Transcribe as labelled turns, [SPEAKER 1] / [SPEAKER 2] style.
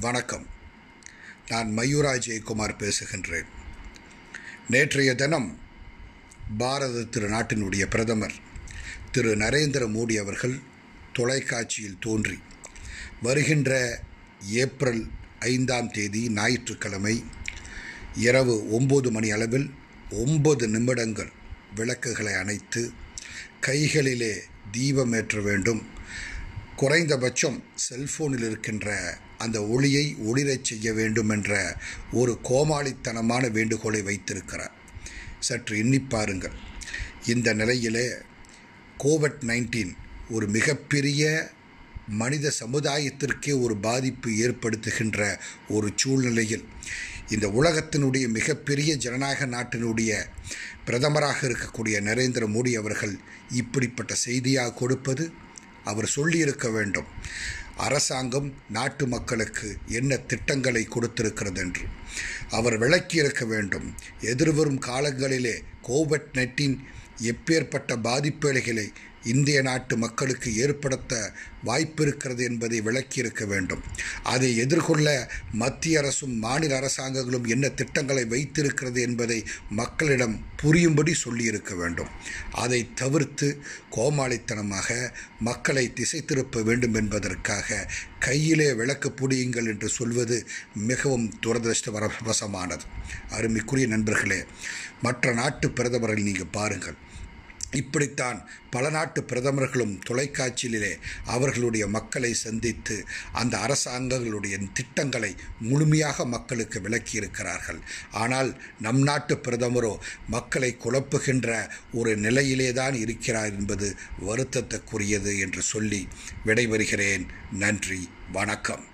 [SPEAKER 1] வணக்கம். நான் மயூரா ஜெயக்குமார் பேசுகின்றேன். நேற்றைய தினம் பாரத திரு நாட்டினுடைய பிரதமர் திரு நரேந்திர மோடி அவர்கள் தொலைக்காட்சியில் தோன்றி வருகின்ற ஏப்ரல் ஐந்தாம் தேதி ஞாயிற்றுக்கிழமை இரவு ஒம்பது மணி அளவில் ஒன்பது நிமிடங்கள் விளக்குகளை அணைத்து கைகளிலே தீபமேற்ற வேண்டும் குறைந்தபட்சம் செல்போனில் இருக்கின்ற அந்த ஒளியை ஒளிரச் செய்ய வேண்டும் என்ற ஒரு கோமாளித்தனமான வேண்டுகோளை வைத்திருக்கிறார். சற்று எண்ணிப்பாருங்கள் இந்த நிலையிலே கோவிட் நைன்டீன் ஒரு மிகப்பெரிய மனித சமுதாயத்திற்கே ஒரு பாதிப்பு ஏற்படுத்துகின்ற ஒரு சூழ்நிலையில் இந்த உலகத்தினுடைய மிகப்பெரிய ஜனநாயக நாட்டினுடைய பிரதமராக இருக்கக்கூடிய நரேந்திர மோடி அவர்கள் இப்படிப்பட்ட செய்தியாக கொடுப்பது அவர் சொல்லியிருக்க வேண்டும். அரசாங்கம் நாட்டு மக்களுக்கு என்ன திட்டங்களை கொடுத்திருக்கிறது என்று அவர் விளக்கியிருக்க வேண்டும். எதிர்வரும் காலங்களிலே கோவிட் நைன்டீன் எப்பேற்பட்ட பாதிப்பேளைகளை இந்திய நாட்டு மக்களுக்கு ஏற்படுத்த வாய்ப்பிருக்கிறது என்பதை விளக்கியிருக்க வேண்டும். அதை எதிர்கொள்ள மத்திய அரசும் மாநில அரசாங்கங்களும் என்ன திட்டங்களை வைத்திருக்கிறது என்பதை மக்களிடம் புரியும்படி சொல்லியிருக்க வேண்டும். அதை தவிர்த்து கோமாளித்தனமாக மக்களை திசை திருப்ப வேண்டும் என்பதற்காக கையிலே விளக்கு புடியுங்கள் என்று சொல்வது மிகவும் துரதிருஷ்டவசமானது அருமைக்குரிய நண்பர்களே மற்ற நாட்டு பிரதமர்கள் நீங்கள் பாருங்கள். இப்படித்தான் பல நாட்டு பிரதமர்களும் தொலைக்காட்சியிலே அவர்களுடைய மக்களை சந்தித்து அந்த அரசாங்கங்களுடைய திட்டங்களை முழுமையாக மக்களுக்கு விளக்கியிருக்கிறார்கள். ஆனால் நம் நாட்டு பிரதமரோ மக்களை குழப்புகின்ற ஒரு நிலையிலே தான் இருக்கிறார் என்பது வருத்தத்துக்குரியது என்று சொல்லி விடைபெறுகிறேன். நன்றி. வணக்கம்.